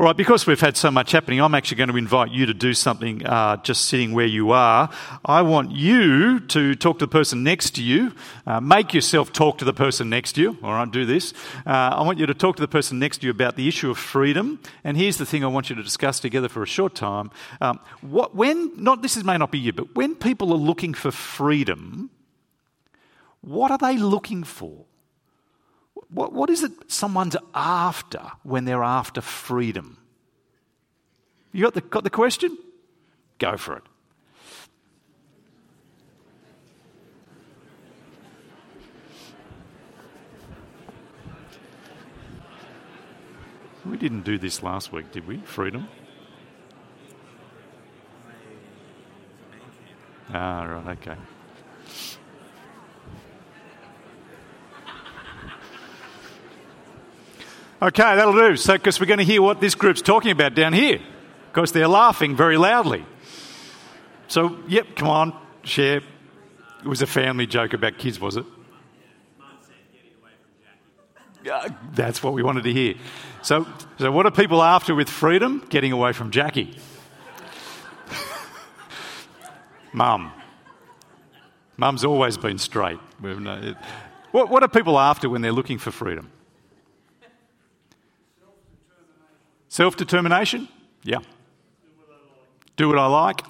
All right, because we've had so much happening, I'm actually going to invite you to do something uh, just sitting where you are. I want you to talk to the person next to you. Uh, make yourself talk to the person next to you. All right, do this. Uh, I want you to talk to the person next to you about the issue of freedom. And here's the thing I want you to discuss together for a short time. Um, what, when, not this may not be you, but when people are looking for freedom, what are they looking for? What, what is it someone's after when they're after freedom? You got the, got the question? Go for it. We didn't do this last week, did we? Freedom? Ah, right, okay. Okay, that'll do. So, because we're going to hear what this group's talking about down here, because they're laughing very loudly. So, yep, come on, share. It was a family joke about kids, was it? Uh, that's what we wanted to hear. So, so what are people after with freedom? Getting away from Jackie. Mum. Mum's always been straight. What, what are people after when they're looking for freedom? Self determination? Yeah. Do what I like.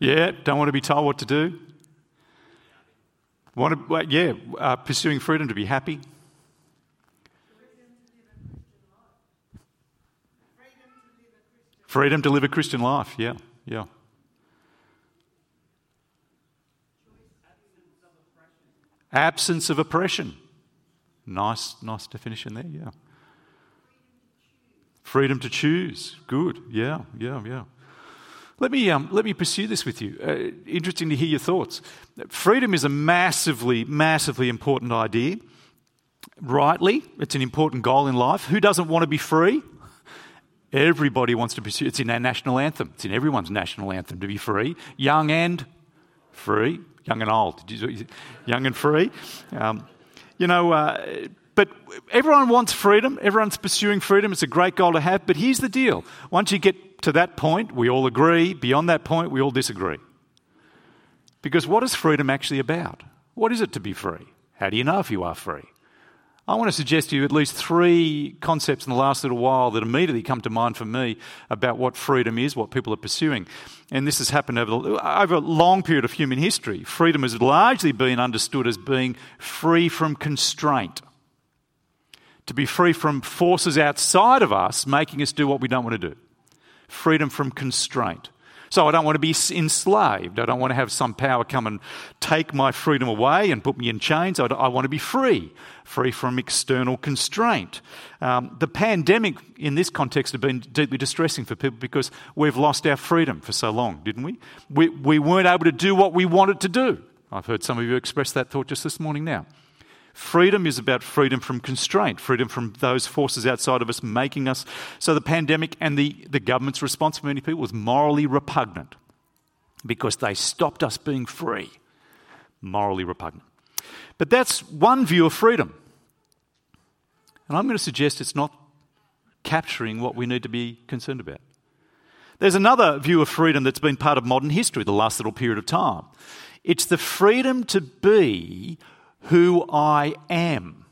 Yeah, don't want to be told what to do. Want to, yeah, uh, pursuing freedom to be happy. Freedom to live a Christian life, yeah, yeah. Absence of oppression. Nice, nice definition there, yeah. Freedom to choose. Good. Yeah, yeah, yeah. Let me, um, let me pursue this with you. Uh, interesting to hear your thoughts. Freedom is a massively, massively important idea. Rightly, it's an important goal in life. Who doesn't want to be free? Everybody wants to pursue. It's in our national anthem. It's in everyone's national anthem to be free, young and free, young and old, young and free. Um, you know, uh, but everyone wants freedom. Everyone's pursuing freedom. It's a great goal to have. But here's the deal once you get to that point, we all agree. Beyond that point, we all disagree. Because what is freedom actually about? What is it to be free? How do you know if you are free? I want to suggest to you at least three concepts in the last little while that immediately come to mind for me about what freedom is, what people are pursuing. And this has happened over, the, over a long period of human history. Freedom has largely been understood as being free from constraint, to be free from forces outside of us making us do what we don't want to do. Freedom from constraint. So I don't want to be enslaved. I don't want to have some power come and take my freedom away and put me in chains. I, want to be free, free from external constraint. Um, the pandemic in this context has been deeply distressing for people because we've lost our freedom for so long, didn't we? We, we weren't able to do what we wanted to do. I've heard some of you express that thought just this morning now. Freedom is about freedom from constraint, freedom from those forces outside of us making us. So the pandemic and the, the government's response for many people was morally repugnant because they stopped us being free. Morally repugnant. But that's one view of freedom. And I'm going to suggest it's not capturing what we need to be concerned about. There's another view of freedom that's been part of modern history the last little period of time. It's the freedom to be who I am.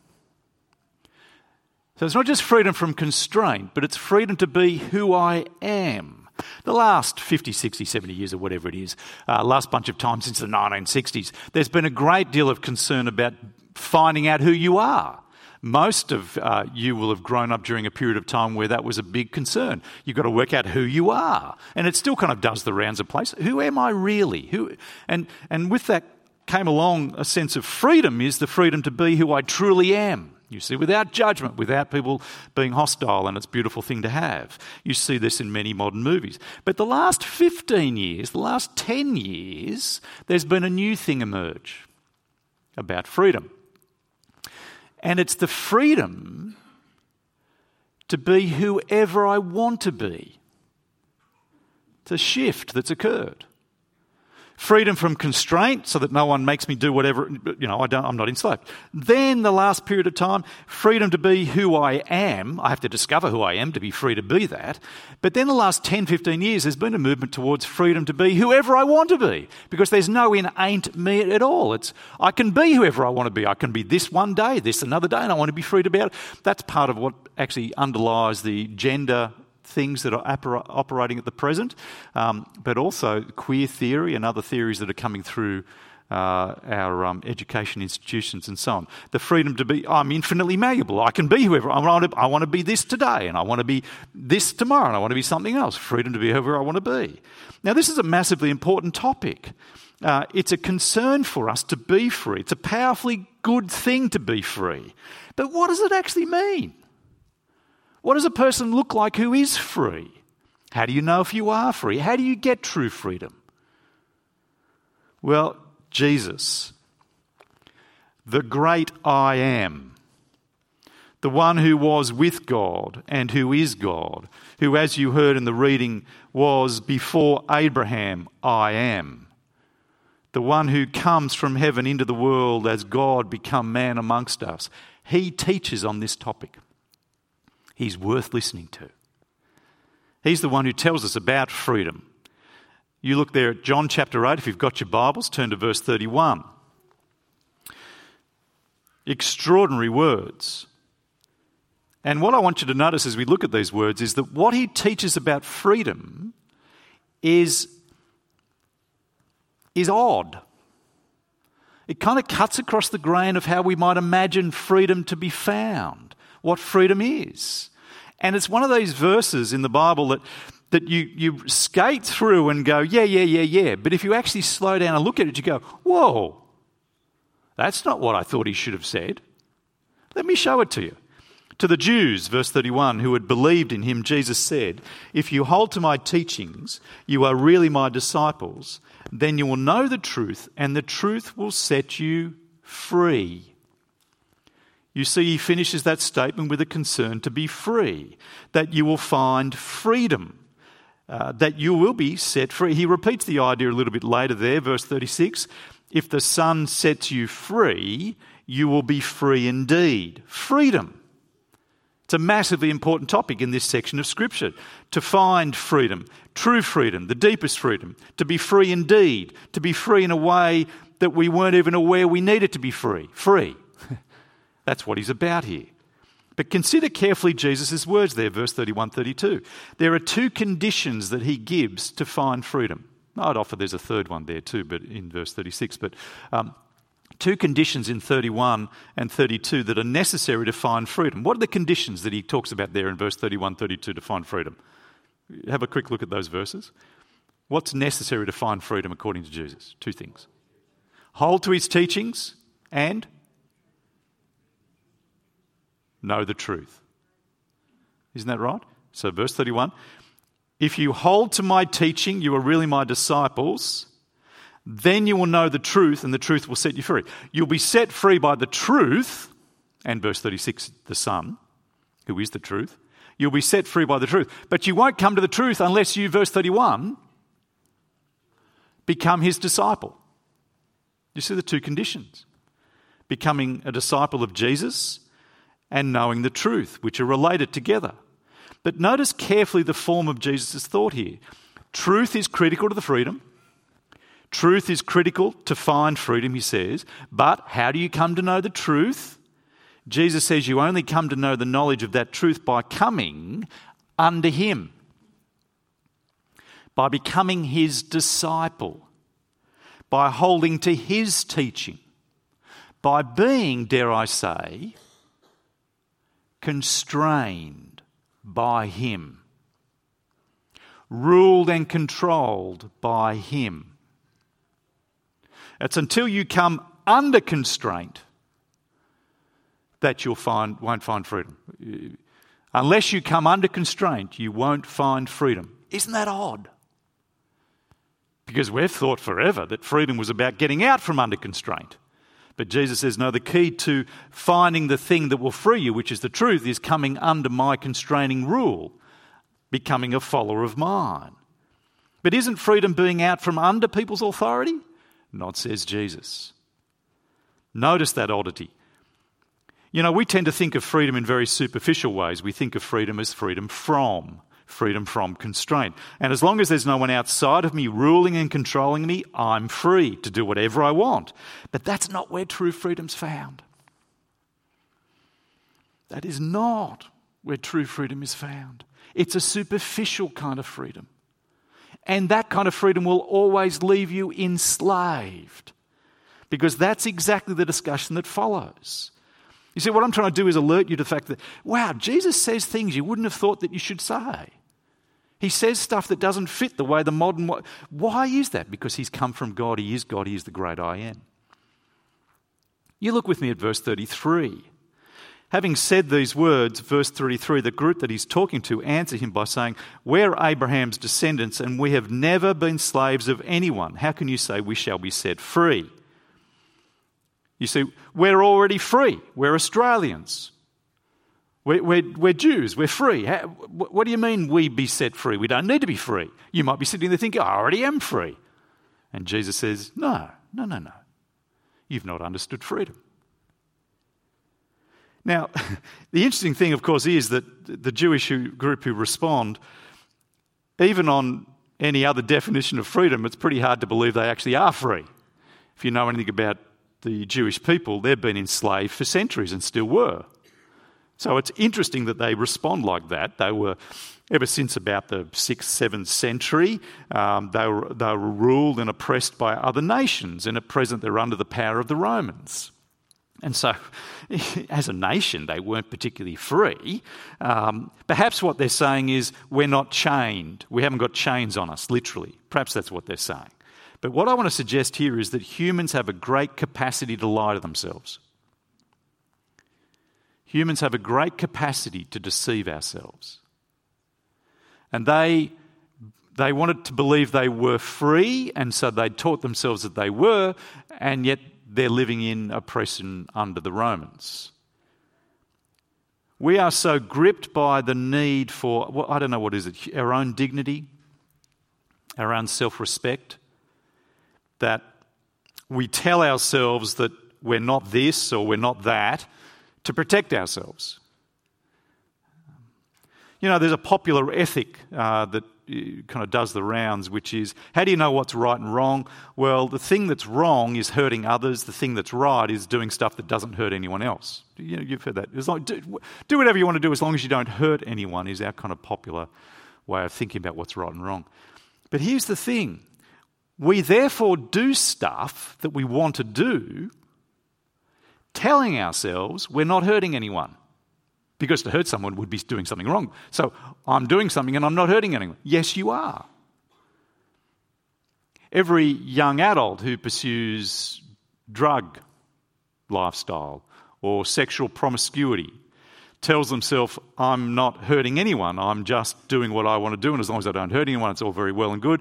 So it's not just freedom from constraint, but it's freedom to be who I am. The last 50, 60, 70 years, or whatever it is, uh, last bunch of times since the 1960s, there's been a great deal of concern about finding out who you are. Most of uh, you will have grown up during a period of time where that was a big concern. You've got to work out who you are. And it still kind of does the rounds of place. Who am I really? Who, and, and with that came along a sense of freedom is the freedom to be who I truly am. You see, without judgment, without people being hostile, and it's a beautiful thing to have. You see this in many modern movies. But the last 15 years, the last 10 years, there's been a new thing emerge about freedom. And it's the freedom to be whoever I want to be. It's a shift that's occurred. Freedom from constraint so that no one makes me do whatever, you know, I don't, I'm not enslaved. Then the last period of time, freedom to be who I am. I have to discover who I am to be free to be that. But then the last 10, 15 years, there's been a movement towards freedom to be whoever I want to be because there's no in ain't me at all. It's, I can be whoever I want to be. I can be this one day, this another day, and I want to be free to be it. That's part of what actually underlies the gender things that are operating at the present, um, but also queer theory and other theories that are coming through uh, our um, education institutions and so on. The freedom to be, I'm infinitely malleable. I can be whoever I want to, I want to be this today, and I want to be this tomorrow, and I want to be something else. Freedom to be whoever I want to be. Now, this is a massively important topic. Uh, it's a concern for us to be free. It's a powerfully good thing to be free. But what does it actually mean? What does a person look like who is free? How do you know if you are free? How do you get true freedom? Well, Jesus, the great I am, the one who was with God and who is God, who, as you heard in the reading, was before Abraham, I am. The one who comes from heaven into the world as God become man amongst us. He teaches on this topic he's worth listening to. He's the one who tells us about freedom. You look there at John chapter 8, if you've got your Bibles, turn to verse 31. Extraordinary words. And what I want you to notice as we look at these words is that what he teaches about freedom is, is odd. It kind of cuts across the grain of how we might imagine freedom to be found what freedom is. And it's one of those verses in the Bible that, that you, you skate through and go, yeah, yeah, yeah, yeah. But if you actually slow down and look at it, you go, whoa, that's not what I thought he should have said. Let me show it to you. To the Jews, verse 31, who had believed in him, Jesus said, If you hold to my teachings, you are really my disciples, then you will know the truth, and the truth will set you free. You see, he finishes that statement with a concern to be free, that you will find freedom, uh, that you will be set free. He repeats the idea a little bit later there, verse 36 if the Son sets you free, you will be free indeed. Freedom. It's a massively important topic in this section of Scripture. To find freedom, true freedom, the deepest freedom, to be free indeed, to be free in a way that we weren't even aware we needed to be free. Free. That's what he's about here. But consider carefully Jesus' words there, verse 31 32. There are two conditions that he gives to find freedom. I'd offer there's a third one there too, but in verse 36. But um, two conditions in 31 and 32 that are necessary to find freedom. What are the conditions that he talks about there in verse 31 32 to find freedom? Have a quick look at those verses. What's necessary to find freedom according to Jesus? Two things hold to his teachings and know the truth. Isn't that right? So, verse 31 If you hold to my teaching, you are really my disciples. Then you will know the truth, and the truth will set you free. You'll be set free by the truth, and verse 36, the Son, who is the truth. You'll be set free by the truth. But you won't come to the truth unless you, verse 31, become his disciple. You see the two conditions becoming a disciple of Jesus and knowing the truth, which are related together. But notice carefully the form of Jesus' thought here. Truth is critical to the freedom. Truth is critical to find freedom, he says. But how do you come to know the truth? Jesus says you only come to know the knowledge of that truth by coming under him, by becoming his disciple, by holding to his teaching, by being, dare I say, constrained by Him, ruled and controlled by Him. It's until you come under constraint that you'll find, won't find freedom. Unless you come under constraint, you won't find freedom. Isn't that odd? Because we've thought forever that freedom was about getting out from under constraint. But Jesus says, no, the key to finding the thing that will free you, which is the truth, is coming under my constraining rule, becoming a follower of mine. But isn't freedom being out from under people's authority? Not, says Jesus. Notice that oddity. You know, we tend to think of freedom in very superficial ways. We think of freedom as freedom from, freedom from constraint. And as long as there's no one outside of me ruling and controlling me, I'm free to do whatever I want. But that's not where true freedom's found. That is not where true freedom is found. It's a superficial kind of freedom. And that kind of freedom will always leave you enslaved. Because that's exactly the discussion that follows. You see, what I'm trying to do is alert you to the fact that, wow, Jesus says things you wouldn't have thought that you should say. He says stuff that doesn't fit the way the modern. Why is that? Because he's come from God. He is God. He is the great I am. You look with me at verse 33. Having said these words, verse 33, the group that he's talking to answer him by saying, We're Abraham's descendants and we have never been slaves of anyone. How can you say we shall be set free? You see, we're already free. We're Australians. We're, we're, we're Jews. We're free. What do you mean we be set free? We don't need to be free. You might be sitting there thinking, I already am free. And Jesus says, No, no, no, no. You've not understood freedom. Now, the interesting thing, of course, is that the Jewish group who respond, even on any other definition of freedom, it's pretty hard to believe they actually are free. If you know anything about the Jewish people, they've been enslaved for centuries and still were. So it's interesting that they respond like that. They were, ever since about the 6th, 7th century, um, they, were, they were ruled and oppressed by other nations, and at present they're under the power of the Romans. And so, as a nation, they weren't particularly free. Um, perhaps what they're saying is, we're not chained. We haven't got chains on us, literally. Perhaps that's what they're saying. But what I want to suggest here is that humans have a great capacity to lie to themselves. Humans have a great capacity to deceive ourselves. And they, they wanted to believe they were free, and so they taught themselves that they were, and yet they're living in oppression under the Romans. We are so gripped by the need for, well, I don't know what is it, our own dignity, our own self respect, that we tell ourselves that we're not this or we're not that to protect ourselves. You know, there's a popular ethic uh, that kind of does the rounds, which is how do you know what's right and wrong? Well, the thing that's wrong is hurting others. The thing that's right is doing stuff that doesn't hurt anyone else. You know, you've heard that. As long, do, do whatever you want to do as long as you don't hurt anyone, is our kind of popular way of thinking about what's right and wrong. But here's the thing we therefore do stuff that we want to do, telling ourselves we're not hurting anyone. Because to hurt someone would be doing something wrong. So I'm doing something and I'm not hurting anyone. Yes, you are. Every young adult who pursues drug lifestyle or sexual promiscuity tells themselves, I'm not hurting anyone, I'm just doing what I want to do, and as long as I don't hurt anyone, it's all very well and good.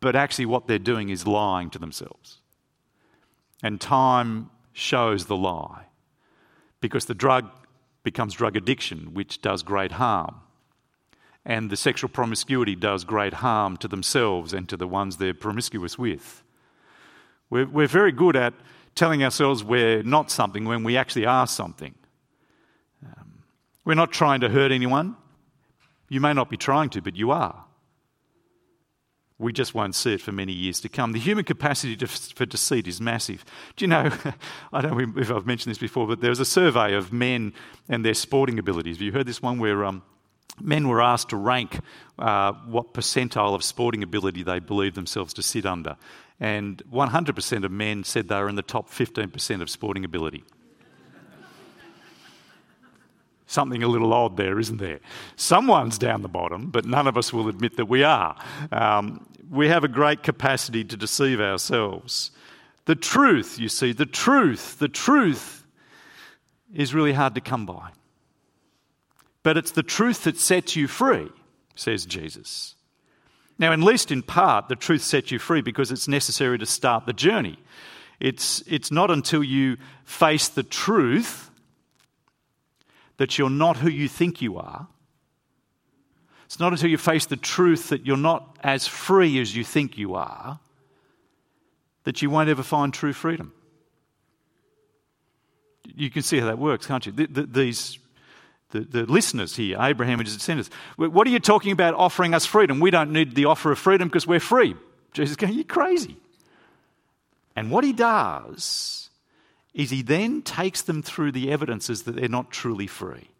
But actually, what they're doing is lying to themselves. And time shows the lie because the drug becomes drug addiction, which does great harm. And the sexual promiscuity does great harm to themselves and to the ones they're promiscuous with. We're, we're very good at telling ourselves we're not something when we actually are something. Um, we're not trying to hurt anyone. You may not be trying to, but you are. We just won't see it for many years to come. The human capacity to, for deceit is massive. Do you know, I don't know if I've mentioned this before, but there was a survey of men and their sporting abilities. Have you heard this one where um, men were asked to rank uh, what percentile of sporting ability they believed themselves to sit under? And 100% of men said they were in the top 15% of sporting ability something a little odd there, isn't there? Someone's down the bottom, but none of us will admit that we are. Um, we have a great capacity to deceive ourselves. The truth, you see, the truth, the truth is really hard to come by. But it's the truth that sets you free, says Jesus. Now, at least in part, the truth sets you free because it's necessary to start the journey. It's, it's not until you face the truth that you're not who you think you are. It's not until you face the truth that you're not as free as you think you are that you won't ever find true freedom. You can see how that works, can't you? The, the, these, the, the listeners here, Abraham and his descendants, what are you talking about offering us freedom? We don't need the offer of freedom because we're free. Jesus going, You're crazy. And what he does is he then takes them through the evidences that they're not truly free.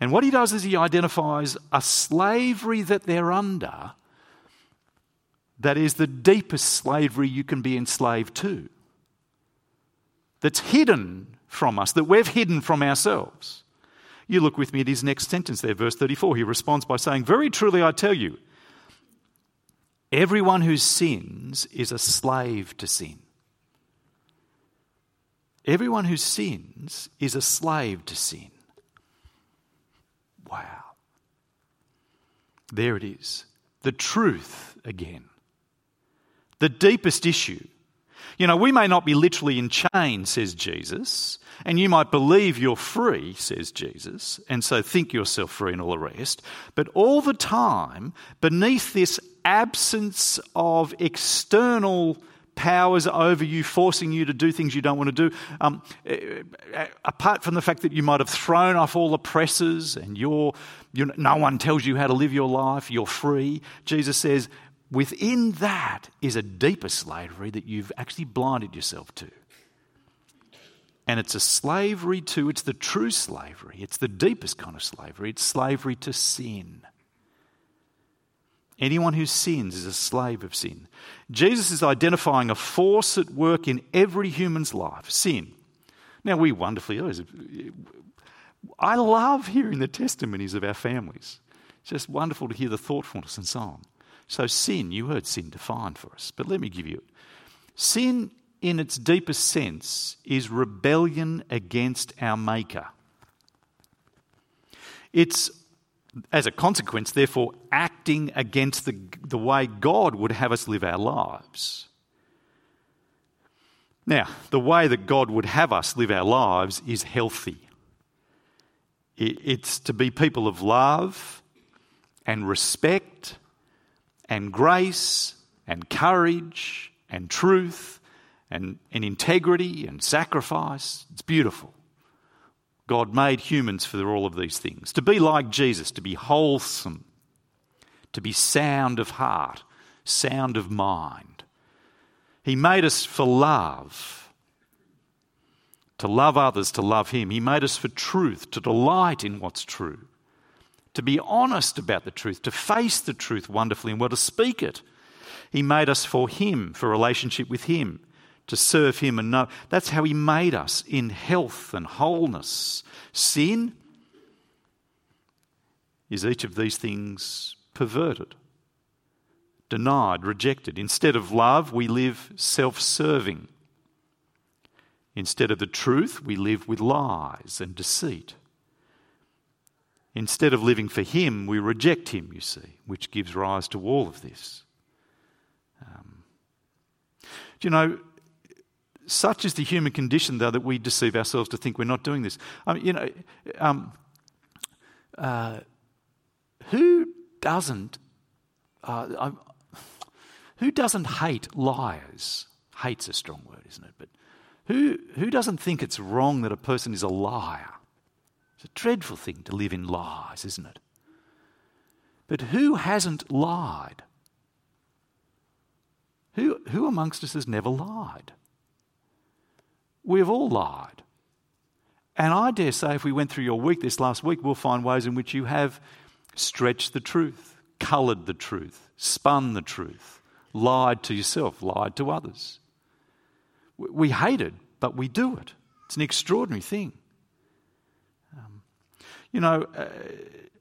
And what he does is he identifies a slavery that they're under that is the deepest slavery you can be enslaved to, that's hidden from us, that we've hidden from ourselves. You look with me at his next sentence there, verse 34. He responds by saying, Very truly I tell you, everyone who sins is a slave to sin. Everyone who sins is a slave to sin. Wow. There it is. The truth again. The deepest issue. You know, we may not be literally in chains, says Jesus, and you might believe you're free, says Jesus, and so think yourself free and all the rest. But all the time, beneath this absence of external powers over you, forcing you to do things you don't want to do. Um, eh, eh, apart from the fact that you might have thrown off all oppressors and you're, you're, no one tells you how to live your life, you're free, Jesus says, within that is a deeper slavery that you've actually blinded yourself to. And it's a slavery to, it's the true slavery, it's the deepest kind of slavery, it's slavery to sin. Anyone who sins is a slave of sin. Jesus is identifying a force at work in every human's life sin. Now, we wonderfully, oh, I love hearing the testimonies of our families. It's just wonderful to hear the thoughtfulness and so on. So, sin, you heard sin defined for us, but let me give you it. Sin, in its deepest sense, is rebellion against our Maker. It's as a consequence, therefore, acting against the, the way God would have us live our lives. Now, the way that God would have us live our lives is healthy. It's to be people of love and respect and grace and courage and truth and, and integrity and sacrifice. It's beautiful. God made humans for all of these things. To be like Jesus, to be wholesome, to be sound of heart, sound of mind. He made us for love, to love others, to love Him. He made us for truth, to delight in what's true, to be honest about the truth, to face the truth wonderfully and well, to speak it. He made us for Him, for relationship with Him to serve Him and know. That's how He made us in health and wholeness. Sin is each of these things perverted, denied, rejected. Instead of love, we live self serving. Instead of the truth, we live with lies and deceit. Instead of living for Him, we reject Him, you see, which gives rise to all of this. Um, do you know, such is the human condition, though, that we deceive ourselves to think we're not doing this. I mean, you know, um, uh, who doesn't? Uh, who doesn't hate liars? Hate's a strong word, isn't it? But who who doesn't think it's wrong that a person is a liar? It's a dreadful thing to live in lies, isn't it? But who hasn't lied? Who, who amongst us has never lied? We've all lied. And I dare say, if we went through your week this last week, we'll find ways in which you have stretched the truth, coloured the truth, spun the truth, lied to yourself, lied to others. We hate it, but we do it. It's an extraordinary thing. Um, you know, uh,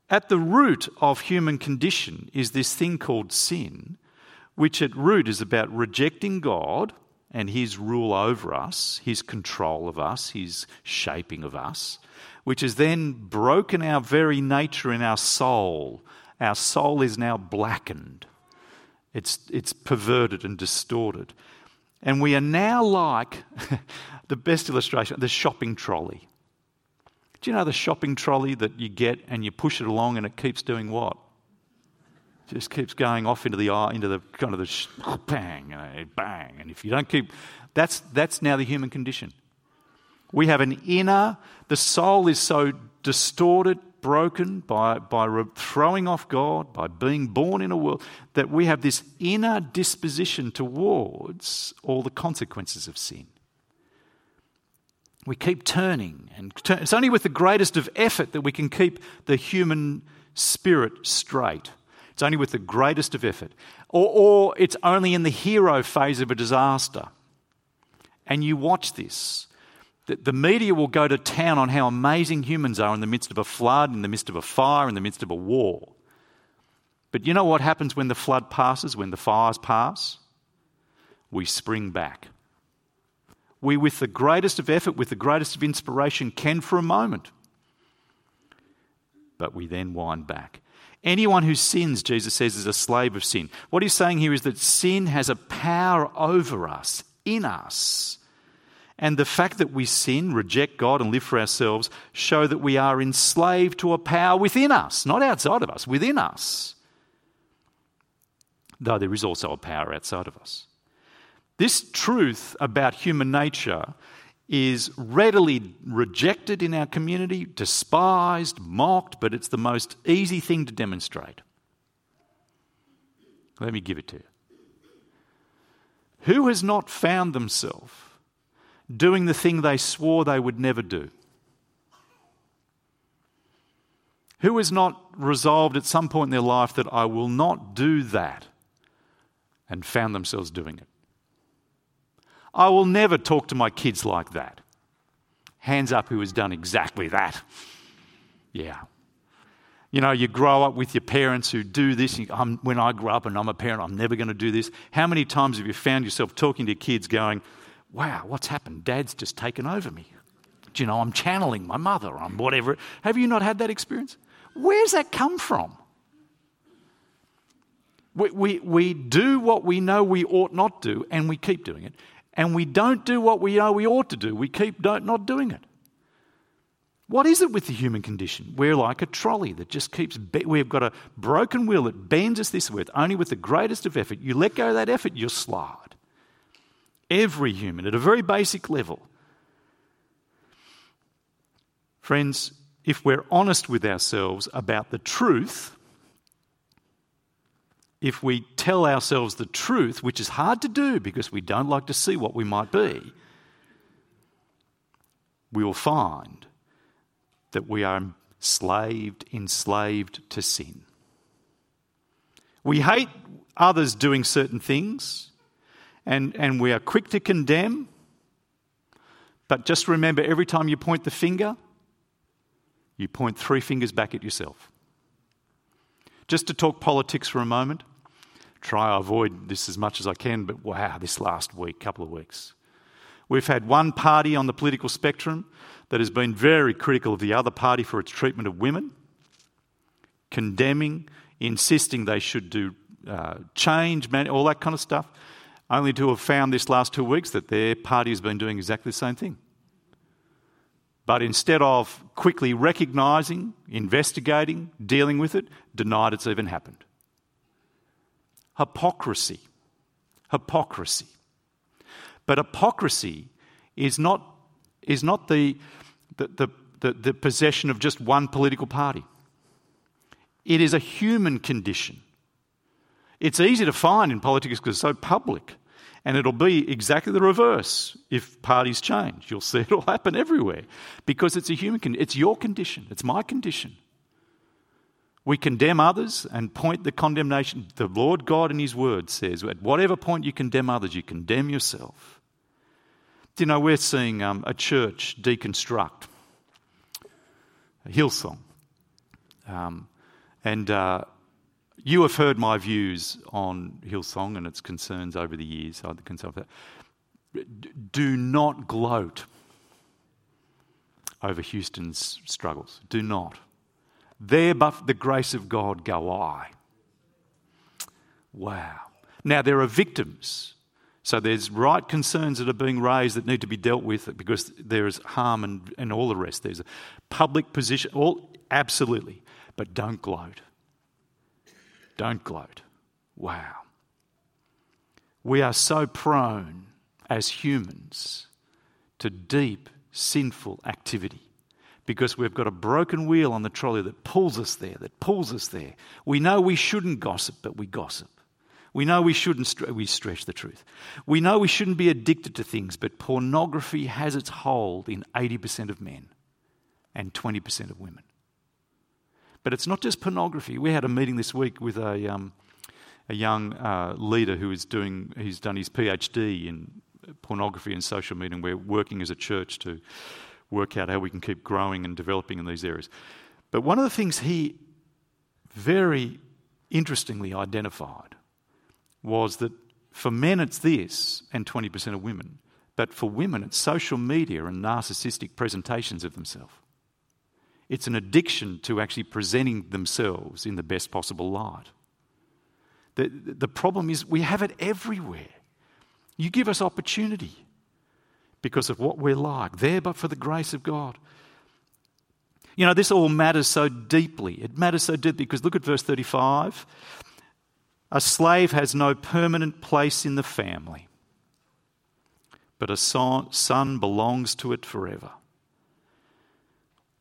at the root of human condition is this thing called sin, which at root is about rejecting God and his rule over us, his control of us, his shaping of us, which has then broken our very nature in our soul. Our soul is now blackened, it's, it's perverted and distorted. And we are now like the best illustration the shopping trolley. Do you know the shopping trolley that you get and you push it along and it keeps doing what? Just keeps going off into the eye, into the kind of the sh- bang, bang. And if you don't keep, that's, that's now the human condition. We have an inner, the soul is so distorted, broken by, by throwing off God, by being born in a world, that we have this inner disposition towards all the consequences of sin. We keep turning, and turn, it's only with the greatest of effort that we can keep the human spirit straight. It's only with the greatest of effort. Or, or it's only in the hero phase of a disaster. And you watch this. The media will go to town on how amazing humans are in the midst of a flood, in the midst of a fire, in the midst of a war. But you know what happens when the flood passes, when the fires pass? We spring back. We, with the greatest of effort, with the greatest of inspiration, can for a moment. But we then wind back. Anyone who sins, Jesus says, is a slave of sin. What he's saying here is that sin has a power over us, in us. And the fact that we sin, reject God, and live for ourselves show that we are enslaved to a power within us, not outside of us, within us. Though there is also a power outside of us. This truth about human nature is readily rejected in our community, despised, mocked, but it's the most easy thing to demonstrate. Let me give it to you. Who has not found themselves doing the thing they swore they would never do? Who has not resolved at some point in their life that I will not do that and found themselves doing it? I will never talk to my kids like that. Hands up who has done exactly that. Yeah. You know, you grow up with your parents who do this. when I grow up and I'm a parent, I'm never going to do this. How many times have you found yourself talking to kids going, wow, what's happened? Dad's just taken over me. Do you know, I'm channeling my mother, I'm whatever. Have you not had that experience? Where's that come from? We, we, we do what we know we ought not do, and we keep doing it. And we don't do what we know we ought to do. We keep not doing it. What is it with the human condition? We're like a trolley that just keeps, be- we've got a broken wheel that bends us this way, only with the greatest of effort. You let go of that effort, you'll slide. Every human, at a very basic level. Friends, if we're honest with ourselves about the truth, if we tell ourselves the truth, which is hard to do because we don't like to see what we might be, we will find that we are enslaved, enslaved to sin. We hate others doing certain things and, and we are quick to condemn. But just remember every time you point the finger, you point three fingers back at yourself. Just to talk politics for a moment, try to avoid this as much as I can, but wow, this last week, couple of weeks. We've had one party on the political spectrum that has been very critical of the other party for its treatment of women, condemning, insisting they should do uh, change, all that kind of stuff only to have found this last two weeks that their party has been doing exactly the same thing. But instead of quickly recognising, investigating, dealing with it, denied it's even happened. Hypocrisy. Hypocrisy. But hypocrisy is not, is not the, the, the, the, the possession of just one political party. It is a human condition. It's easy to find in politics because it's so public. And it'll be exactly the reverse if parties change. You'll see it'll happen everywhere because it's a human condition. It's your condition. It's my condition. We condemn others and point the condemnation. The Lord God in His Word says, at whatever point you condemn others, you condemn yourself. You know, we're seeing um, a church deconstruct Hillsong. Um, and uh, you have heard my views on Hillsong and its concerns over the years. I concern that. Do not gloat over Houston's struggles. Do not. There, but the grace of God, go I. Wow. Now, there are victims So there's right concerns that are being raised that need to be dealt with because there is harm and, and all the rest. There's a public position, all absolutely, but don't gloat. Don't gloat. Wow. We are so prone as humans to deep sinful activity because we've got a broken wheel on the trolley that pulls us there, that pulls us there. We know we shouldn't gossip, but we gossip. We know we shouldn't, we stretch the truth. We know we shouldn't be addicted to things, but pornography has its hold in 80% of men and 20% of women. But it's not just pornography. We had a meeting this week with a, um, a young uh, leader who is doing, he's done his PhD in pornography and social media, and we're working as a church to work out how we can keep growing and developing in these areas. But one of the things he very interestingly identified was that for men it's this and 20% of women, but for women it's social media and narcissistic presentations of themselves. It's an addiction to actually presenting themselves in the best possible light. The, the problem is we have it everywhere. You give us opportunity because of what we're like, there but for the grace of God. You know, this all matters so deeply. It matters so deeply because look at verse 35. A slave has no permanent place in the family, but a son belongs to it forever.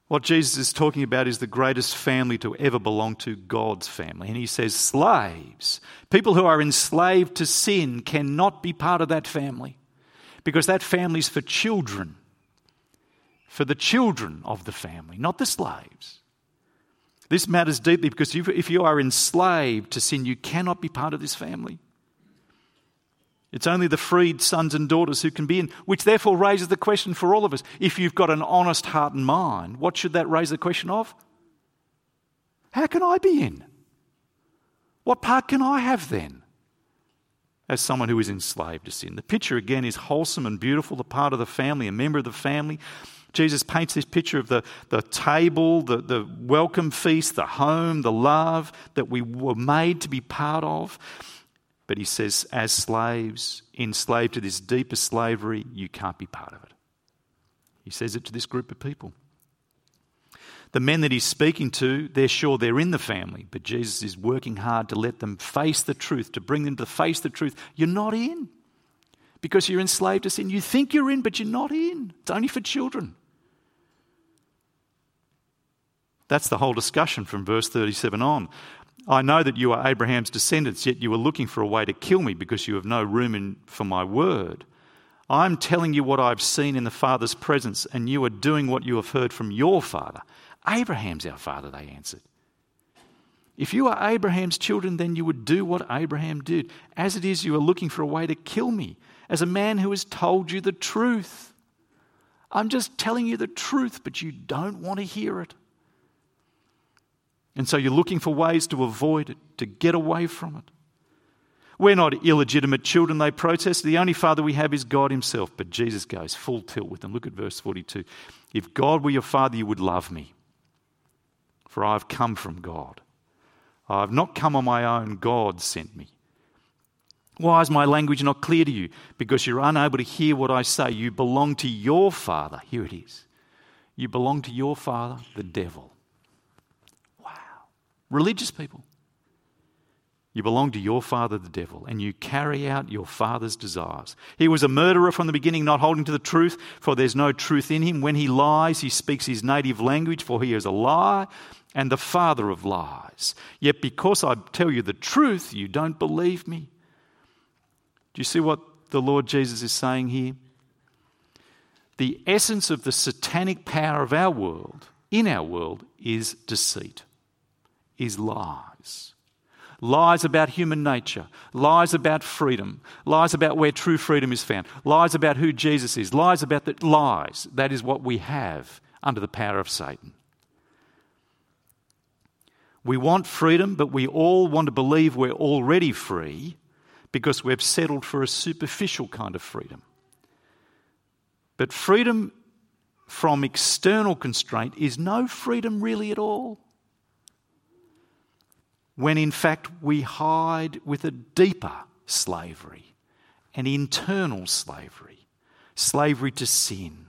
What Jesus is talking about is the greatest family to ever belong to God's family. And he says, slaves, people who are enslaved to sin, cannot be part of that family because that family is for children, for the children of the family, not the slaves. This matters deeply because if you are enslaved to sin, you cannot be part of this family. It's only the freed sons and daughters who can be in, which therefore raises the question for all of us. If you've got an honest heart and mind, what should that raise the question of? How can I be in? What part can I have then? As someone who is enslaved to sin. The picture again is wholesome and beautiful, the part of the family, a member of the family. Jesus paints this picture of the, the table, the, the welcome feast, the home, the love that we were made to be part of. But he says, as slaves, enslaved to this deeper slavery, you can't be part of it. He says it to this group of people. The men that he's speaking to, they're sure they're in the family, but Jesus is working hard to let them face the truth, to bring them to face the truth. You're not in because you're enslaved to sin. You think you're in, but you're not in. It's only for children. That's the whole discussion from verse 37 on. I know that you are Abraham's descendants, yet you are looking for a way to kill me because you have no room in, for my word. I'm telling you what I've seen in the Father's presence, and you are doing what you have heard from your father. Abraham's our father, they answered. If you are Abraham's children, then you would do what Abraham did. As it is, you are looking for a way to kill me, as a man who has told you the truth. I'm just telling you the truth, but you don't want to hear it. And so you're looking for ways to avoid it, to get away from it. We're not illegitimate children, they protest. The only father we have is God Himself. But Jesus goes full tilt with them. Look at verse 42. If God were your father, you would love me, for I have come from God. I have not come on my own, God sent me. Why is my language not clear to you? Because you're unable to hear what I say. You belong to your father. Here it is. You belong to your father, the devil Wow. religious people. You belong to your father, the devil, and you carry out your father's desires. He was a murderer from the beginning, not holding to the truth, for there's no truth in him. When he lies, he speaks his native language, for he is a lie and the father of lies. Yet because I tell you the truth, you don't believe me. Do you see what the Lord Jesus is saying here? The essence of the satanic power of our world, in our world, is deceit is lies. Lies about human nature, lies about freedom, lies about where true freedom is found, lies about who Jesus is, lies about the lies. That is what we have under the power of Satan. We want freedom, but we all want to believe we're already free because we've settled for a superficial kind of freedom. But freedom from external constraint is no freedom really at all when in fact we hide with a deeper slavery an internal slavery slavery to sin,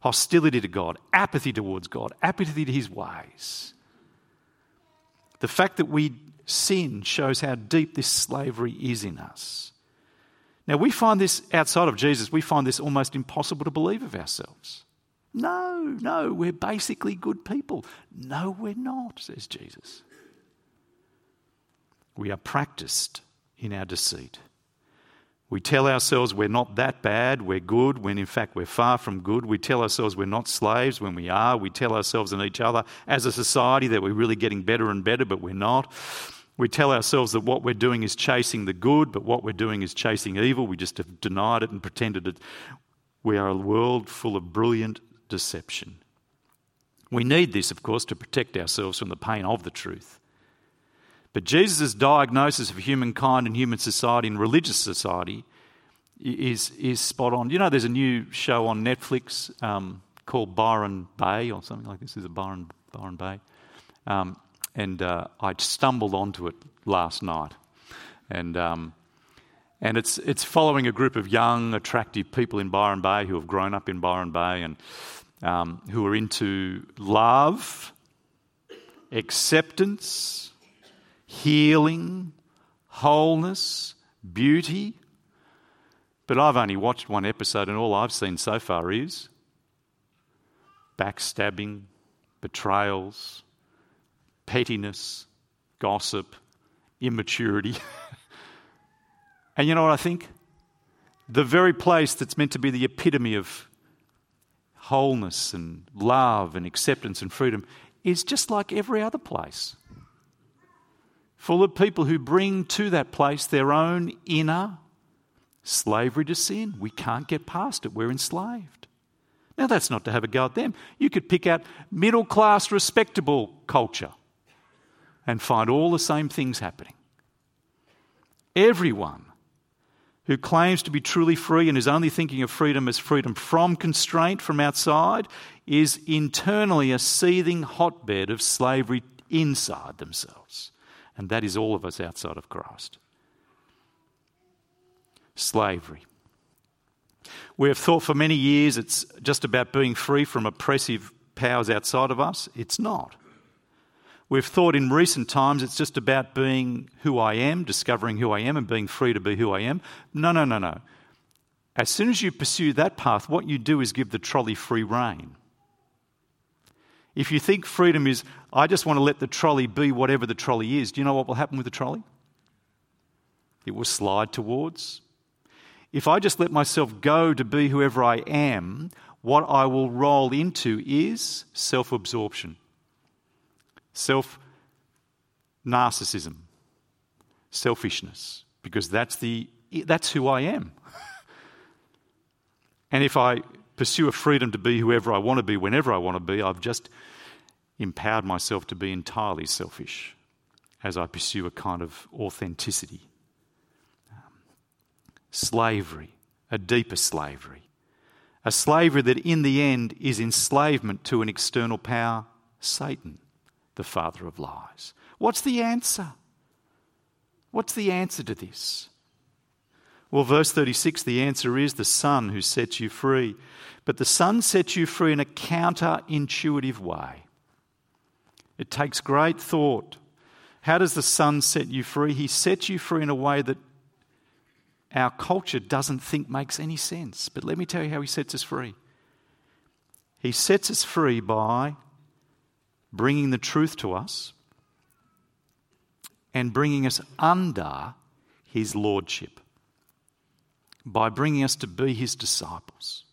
hostility to God, apathy towards God, apathy to his ways. The fact that we sin shows how deep this slavery is in us. Now, we find this outside of Jesus, we find this almost impossible to believe of ourselves. No, no, we're basically good people. No, we're not, says Jesus. We are practiced in our deceit. We tell ourselves we're not that bad, we're good, when in fact we're far from good. We tell ourselves we're not slaves when we are. We tell ourselves and each other as a society that we're really getting better and better, but we're not. We tell ourselves that what we're doing is chasing the good, but what we're doing is chasing evil. We just have denied it and pretended it. We are a world full of brilliant deception. We need this, of course, to protect ourselves from the pain of the truth. But Jesus' diagnosis of humankind and human society and religious society is, is spot on. You know, there's a new show on Netflix um, called Byron Bay or something like this. Is a Byron, Byron Bay. Um, and uh, I stumbled onto it last night. And, um, and it's, it's following a group of young, attractive people in Byron Bay who have grown up in Byron Bay and um, who are into love, acceptance, healing, wholeness, beauty. But I've only watched one episode, and all I've seen so far is backstabbing, betrayals, pettiness, gossip, immaturity. and you know what I think? The very place that's meant to be the epitome of wholeness and love and acceptance and freedom is just like every other place full of people who bring to that place their own inner slavery to sin. We can't get past it, we're enslaved. Now, that's not to have a go at them. You could pick out middle class, respectable culture and find all the same things happening. Everyone who claims to be truly free and is only thinking of freedom as freedom from constraint from outside is internally a seething hotbed of slavery inside themselves and that is all of us outside of Christ. Slavery. We have thought for many years it's just about being free from oppressive powers outside of us. It's not. We've thought in recent times it's just about being who I am, discovering who I am, and being free to be who I am. No, no, no, no. As soon as you pursue that path, what you do is give the trolley free rein. If you think freedom is, I just want to let the trolley be whatever the trolley is, do you know what will happen with the trolley? It will slide towards. If I just let myself go to be whoever I am, what I will roll into is self absorption, self narcissism, selfishness, because that's, the, that's who I am. and if I pursue a freedom to be whoever I want to be whenever I want to be. I've just empowered myself to be entirely selfish as I pursue a kind of authenticity. Um, slavery, a deeper slavery. A slavery that in the end is enslavement to an external power, Satan, the father of lies. What's the answer? What's the answer to this? Well, verse 36, the answer is the Son who sets you free. But the Son sets you free in a counterintuitive way. It takes great thought. How does the Son set you free? He sets you free in a way that our culture doesn't think makes any sense. But let me tell you how He sets us free. He sets us free by bringing the truth to us and bringing us under His Lordship by bringing us to be his disciples.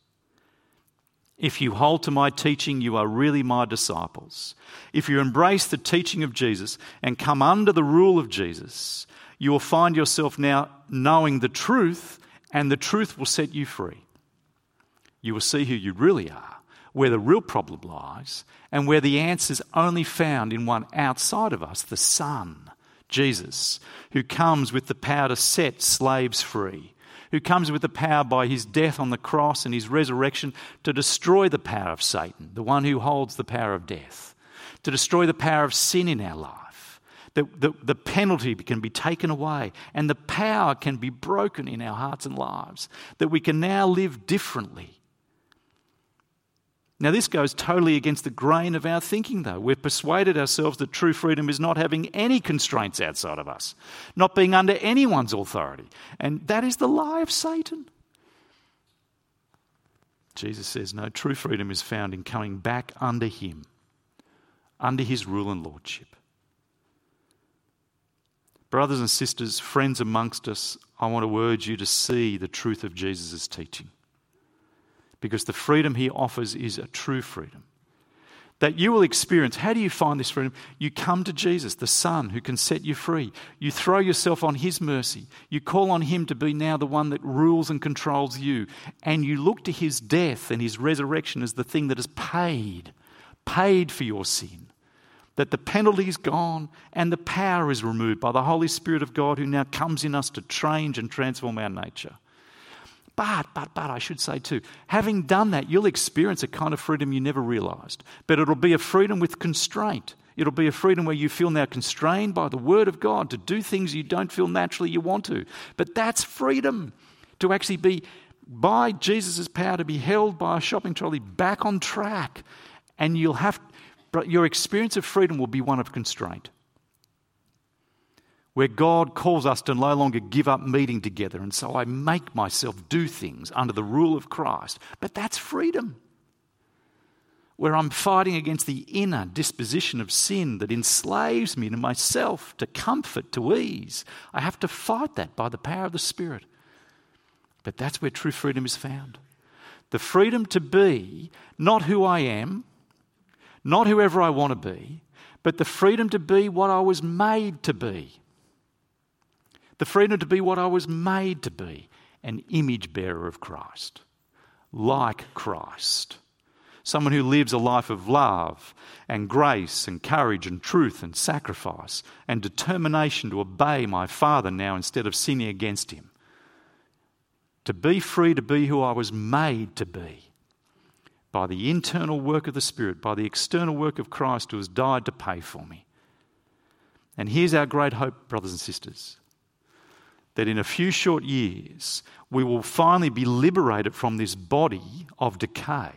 If you hold to my teaching, you are really my disciples. If you embrace the teaching of Jesus and come under the rule of Jesus, you will find yourself now knowing the truth, and the truth will set you free. You will see who you really are, where the real problem lies, and where the answer is only found in one outside of us, the Son, Jesus, who comes with the power to set slaves free who comes with the power by his death on the cross and his resurrection to destroy the power of Satan, the one who holds the power of death, to destroy the power of sin in our life, that the, the penalty can be taken away and the power can be broken in our hearts and lives, that we can now live differently. Now, this goes totally against the grain of our thinking, though. We've persuaded ourselves that true freedom is not having any constraints outside of us, not being under anyone's authority. And that is the lie of Satan. Jesus says, no, true freedom is found in coming back under Him, under His rule and lordship. Brothers and sisters, friends amongst us, I want to urge you to see the truth of Jesus' teaching. Because the freedom he offers is a true freedom. That you will experience. How do you find this freedom? You come to Jesus, the Son who can set you free. You throw yourself on his mercy. You call on him to be now the one that rules and controls you. And you look to his death and his resurrection as the thing that has paid, paid for your sin that the penalty is gone and the power is removed by the Holy Spirit of God who now comes in us to change and transform our nature. But, but, but, I should say too, having done that, you'll experience a kind of freedom you never realized. But it'll be a freedom with constraint. It'll be a freedom where you feel now constrained by the Word of God to do things you don't feel naturally you want to. But that's freedom to actually be, by Jesus' power, to be held by a shopping trolley back on track. And you'll have but your experience of freedom will be one of constraint. Where God calls us to no longer give up meeting together, and so I make myself do things under the rule of Christ. But that's freedom. Where I'm fighting against the inner disposition of sin that enslaves me to myself, to comfort, to ease. I have to fight that by the power of the Spirit. But that's where true freedom is found. The freedom to be not who I am, not whoever I want to be, but the freedom to be what I was made to be. The freedom to be what I was made to be an image bearer of Christ, like Christ. Someone who lives a life of love and grace and courage and truth and sacrifice and determination to obey my Father now instead of sinning against Him. To be free to be who I was made to be by the internal work of the Spirit, by the external work of Christ who has died to pay for me. And here's our great hope, brothers and sisters that in a few short years, we will finally be liberated from this body of decay,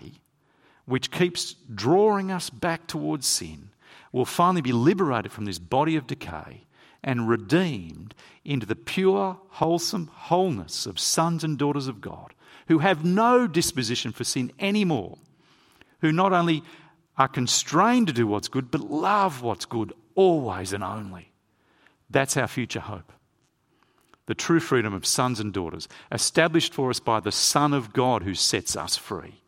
which keeps drawing us back towards sin. We'll finally be liberated from this body of decay and redeemed into the pure, wholesome wholeness of sons and daughters of God who have no disposition for sin anymore, who not only are constrained to do what's good, but love what's good always and only. That's our future hope. The true freedom of sons and daughters, established for us by the Son of God who sets us free.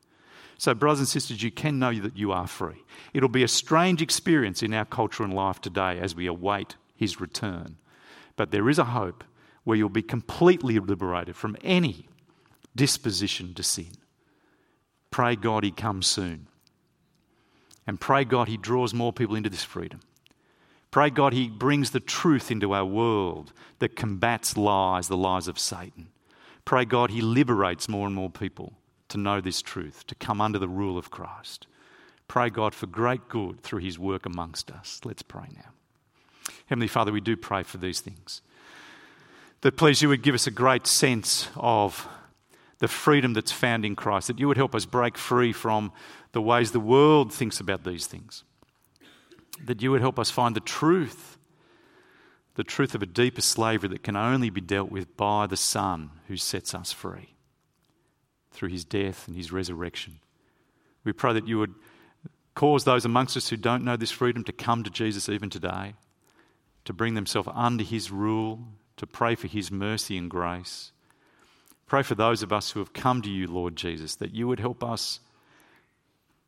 So, brothers and sisters, you can know that you are free. It'll be a strange experience in our culture and life today as we await his return. But there is a hope where you'll be completely liberated from any disposition to sin. Pray God He comes soon. And pray God He draws more people into this freedom. Pray God He brings the truth into our world that combats lies, the lies of Satan. Pray God He liberates more and more people to know this truth, to come under the rule of Christ. Pray God for great good through His work amongst us. Let's pray now. Heavenly Father, we do pray for these things. That please you would give us a great sense of the freedom that's found in Christ, that you would help us break free from the ways the world thinks about these things, that you would help us find the truth, the truth of a deeper slavery that can only be dealt with by the Son who sets us free through his death and his resurrection. We pray that you would cause those amongst us who don't know this freedom to come to Jesus even today, to bring themselves under his rule, to pray for his mercy and grace Pray for those of us who have come to you, Lord Jesus, that you would help us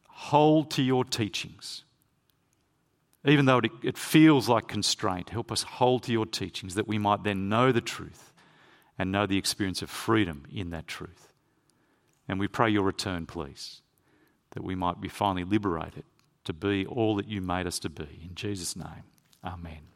hold to your teachings. Even though it, feels like constraint, help us hold to your teachings that we might then know the truth and know the experience of freedom in that truth. And we pray your return, please, that we might be finally liberated to be all that you made us to be. In Jesus' name, amen.